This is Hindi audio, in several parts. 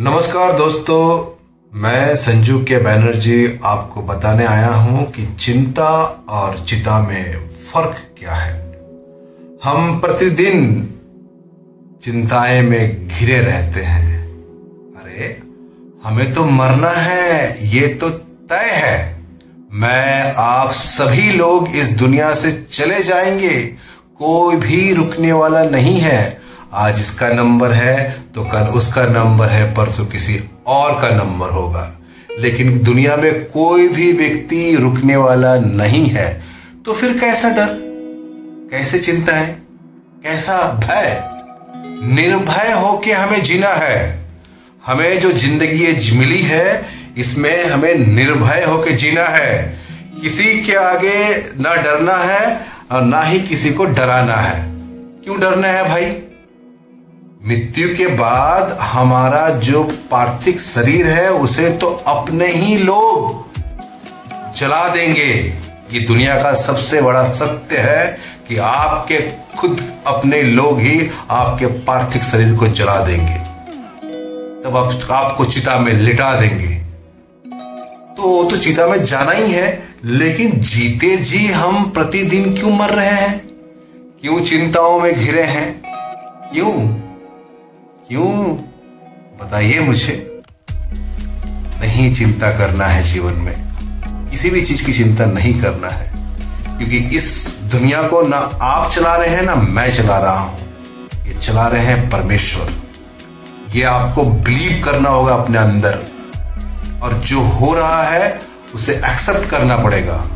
नमस्कार दोस्तों, मैं संजू के बैनर्जी आपको बताने आया हूँ कि चिंता और चिता में फ़र्क क्या है। हम प्रतिदिन चिंताएँ में घिरे रहते हैं। अरे, हमें तो मरना है, ये तो तय है। मैं, आप सभी लोग इस दुनिया से चले जाएँगे, कोई भी रुकने वाला नहीं है। आज इसका नंबर है तो कल उसका नंबर है, परसों किसी और का नंबर होगा। लेकिन दुनिया में कोई भी व्यक्ति रुकने वाला नहीं है तो फिर कैसा डर? कैसे चिंता है? कैसा भय? निर्भय होके हमें जीना है। हमें जो ज़िंदगी मिली है, इसमें हमें निर्भय होके जीना है। किसी के आगे ना डरना है, और ना ही किसी को डराना है। क्यों डरना है भाई? मृत्यु के बाद हमारा जो पार्थिव शरीर है उसे तो अपने ही लोग जला देंगे। ये दुनिया का सबसे बड़ा सत्य है कि आपके खुद अपने लोग ही आपके पार्थिव शरीर को जला देंगे। तब आप, आपको चिता में लिटा देंगे। तो तो चिता में जाना ही है लेकिन जीते जी हम प्रतिदिन क्यों मर रहे हैं? क्यों चिंताओं में घिरे हैं? क्यों? क्यों? बताइए मुझे। नहीं चिंता करना है जीवन में। किसी भी चीज़ की चिंता नहीं करना है। क्योंकि इस दुनिया को ना आप चला रहे हैं, ना मैं चला रहा हूँ। ये चला रहे हैं परमेश्वर। ये आपको बिलीव करना होगा अपने अंदर। और जो हो रहा है, उसे एक्सेप्ट करना पड़ेगा।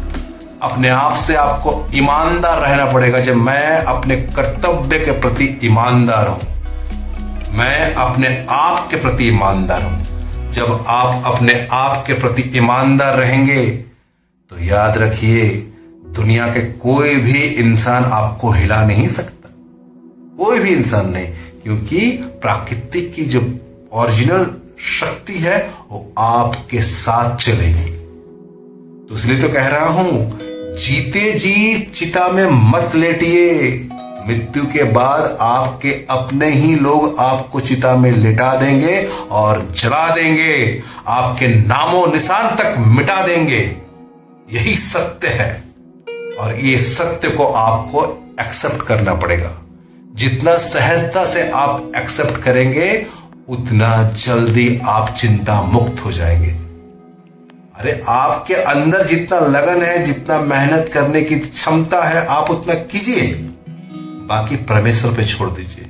अपने आप से आपको ईमानदार रहना पड़ेगा, जब मैं अपने कर्तव्य के प्रति ईमानदार हूँ। मैं अपने आप के प्रति ईमानदार हूँ। जब आप अपने आप के प्रति ईमानदार रहेंगे तो याद रखिए, दुनिया के कोई भी इंसान आपको हिला नहीं सकता। कोई भी इंसान नहीं, क्योंकि प्राकृतिक की जो ओरिजिनल शक्ति है, वो आपके साथ चलेगी। तो इसलिए तो कह रहा हूँ, जीते जी चिता में मत लेटिए। मृत्यु के बाद आपके अपने ही लोग आपको चिता में लिटा देंगे और जला देंगे। आपके नामो निशान तक मिटा देंगे। यही सत्य है। और ये सत्य को आपको एक्सेप्ट करना पड़ेगा। जितना सहजता से आप एक्सेप्ट करेंगे, उतना जल्दी आप चिंता मुक्त हो जाएँगे। अरे, आपके अंदर जितना लगन है, जितना मेहनत करने की क्षमता है, आप उतना कीजिए। बाकी परमेश्वर पे छोड़ दीजिए।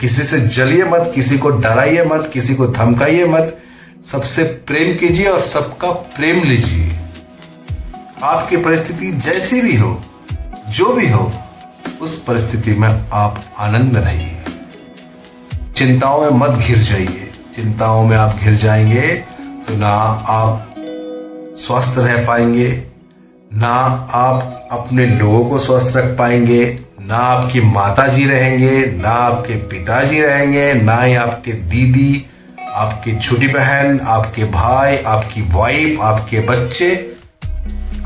किसी से जलिए मत, किसी को डराइए मत, किसी को धमकाइए मत। सबसे प्रेम कीजिए और सबका प्रेम लीजिए। आपकी परिस्थिति जैसी भी हो, जो भी हो, उस परिस्थिति में आप आनंद में रहिए। चिंताओं में मत घिर जाइए। चिंताओं में आप घिर जाएँगे तो ना आप स्वस्थ रह पाएँगे ना आप अपने लोगों को स्वस्थ रख पाएँगे, ना आपकी माता जी रहेंगे, ना आपके पिताजी रहेंगे, ना ही आपके दीदी, आपकी छोटी बहन, आपके भाई, आपकी वाइफ आपके बच्चे।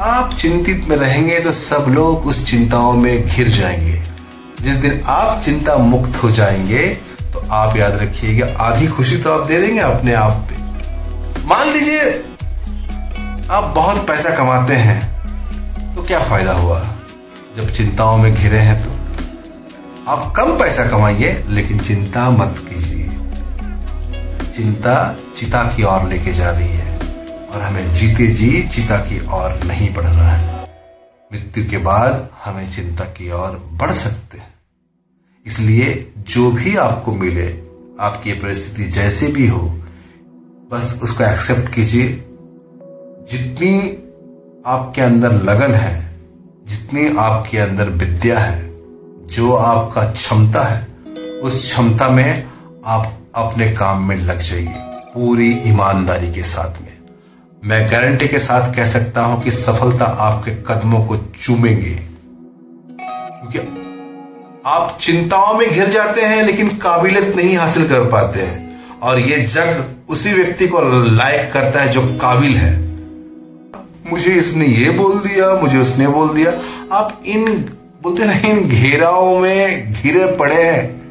आप चिंतित में रहेंगे तो सब लोग उस चिंताओं में घिर जाएँगे। जिस दिन आप चिंता मुक्त हो जाएँगे तो आप याद रखिएगा, आधी खुशी तो आप दे देंगे अपने आप पे। मान लीजिए, आप बहुत पैसा कमाते हैं तो क्या फ़ायदा हुआ? जब चिंताओं में घिरे हैं तो। आप कम पैसा कमाइए, लेकिन चिंता मत कीजिए। चिंता चिता की ओर लेके जा रही है, और हमें जीते जी चिता की ओर नहीं बढ़ना है। मृत्यु के बाद हमें चिंता की ओर बढ़ सकते हैं। इसलिए जो भी आपको मिले, आपकी परिस्थिति जैसे भी हो, बस उसको एक्सेप्ट कीजिए। जितनी आपके अंदर लगन है, जितनी आपके अंदर विद्या है, जो आपका क्षमता है, उस क्षमता में आप अपने काम में लग जाइए, पूरी ईमानदारी के साथ में। मैं गारंटी के साथ कह सकता हूँ कि सफलता आपके कदमों को चूमेंगे। क्योंकि आप चिंताओं में घिर जाते हैं, लेकिन काबिलियत नहीं हासिल कर पाते हैं। और ये जग उसी व्यक्ति को लायक करता है जो काबिल है। मुझे इसने ये बोल दिया, मुझे उसने बोल दिया। आप इन, बोलते ना, इन घेराओं में घिरे पड़े हैं।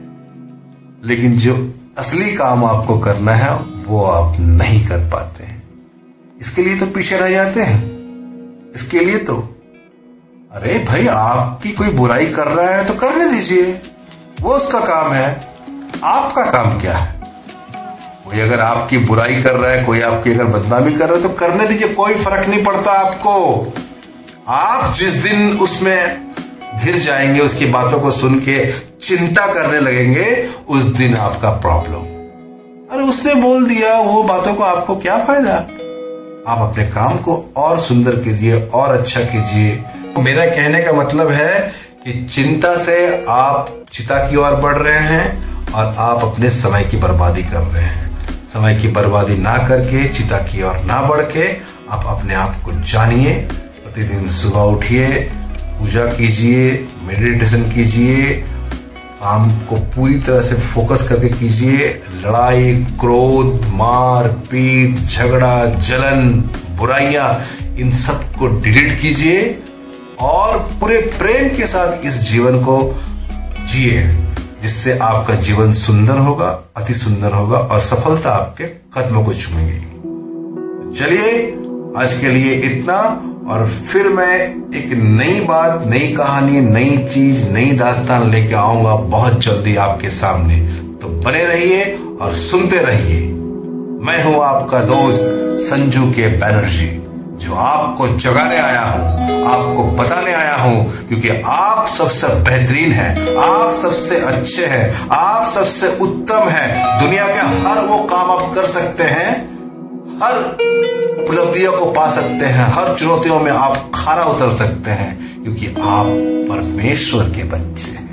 लेकिन जो असली काम आपको करना है, वो आप नहीं कर पाते हैं। इसके लिए तो पीछे रह जाते हैं। इसके लिए तो अरे भाई, आपकी कोई बुराई कर रहा है तो करने दीजिए। वो उसका काम है। आपका काम क्या है? कोई अगर आपकी बुराई कर रहा है, कोई आपकी अगर बदनामी कर रहा है तो करने दीजिए, कोई फ़र्क नहीं पड़ता आपको। आप जिस दिन उसमें घिर जाएँगे, उसकी बातों को सुन के चिंता करने लगेंगे, उस दिन आपका प्रॉब्लम अरे, उसने बोल दिया, वो बातों को आपको क्या फ़ायदा? आप अपने काम को और सुंदर कीजिए, और अच्छा कीजिए। मेरा कहने का मतलब है कि चिंता से आप चिता की ओर बढ़ रहे हैं, और आप अपने समय की बर्बादी कर रहे हैं। समय की बर्बादी ना करके, चिता की ओर ना बढ़ के आप अपने आप को जानिए, प्रतिदिन सुबह उठिए, पूजा कीजिए मेडिटेशन कीजिए, काम को पूरी तरह से फोकस करके कीजिए, लड़ाई, क्रोध, मार, पीट, झगड़ा, जलन, बुराइयाँ, इन सबको डिलीट कीजिए और पूरे प्रेम के साथ इस जीवन को जिए। जिससे आपका जीवन सुंदर होगा, अति सुंदर होगा और सफलता आपके कदमों को चुमेंगे। चलिए, आज के लिए इतना और फिर मैं एक नई बात, नई कहानी, नई चीज़, नई दास्तान लेके आऊँगा बहुत जल्दी आपके सामने। तो बने रहिए और सुनते रहिए। मैं हूँ आपका दोस्त संजू के बैनर्जी। जो आपको जगाने आया हूँ, आपको बताने आया हूँ, क्योंकि आप सबसे बेहतरीन हैं, आप सबसे अच्छे हैं, आप सबसे उत्तम हैं। दुनिया के हर वो काम आप कर सकते हैं, हर उपलब्धियों को पा सकते हैं, हर चुनौतियों में आप खारा उतर सकते हैं, क्योंकि आप परमेश्वर के बच्चे हैं।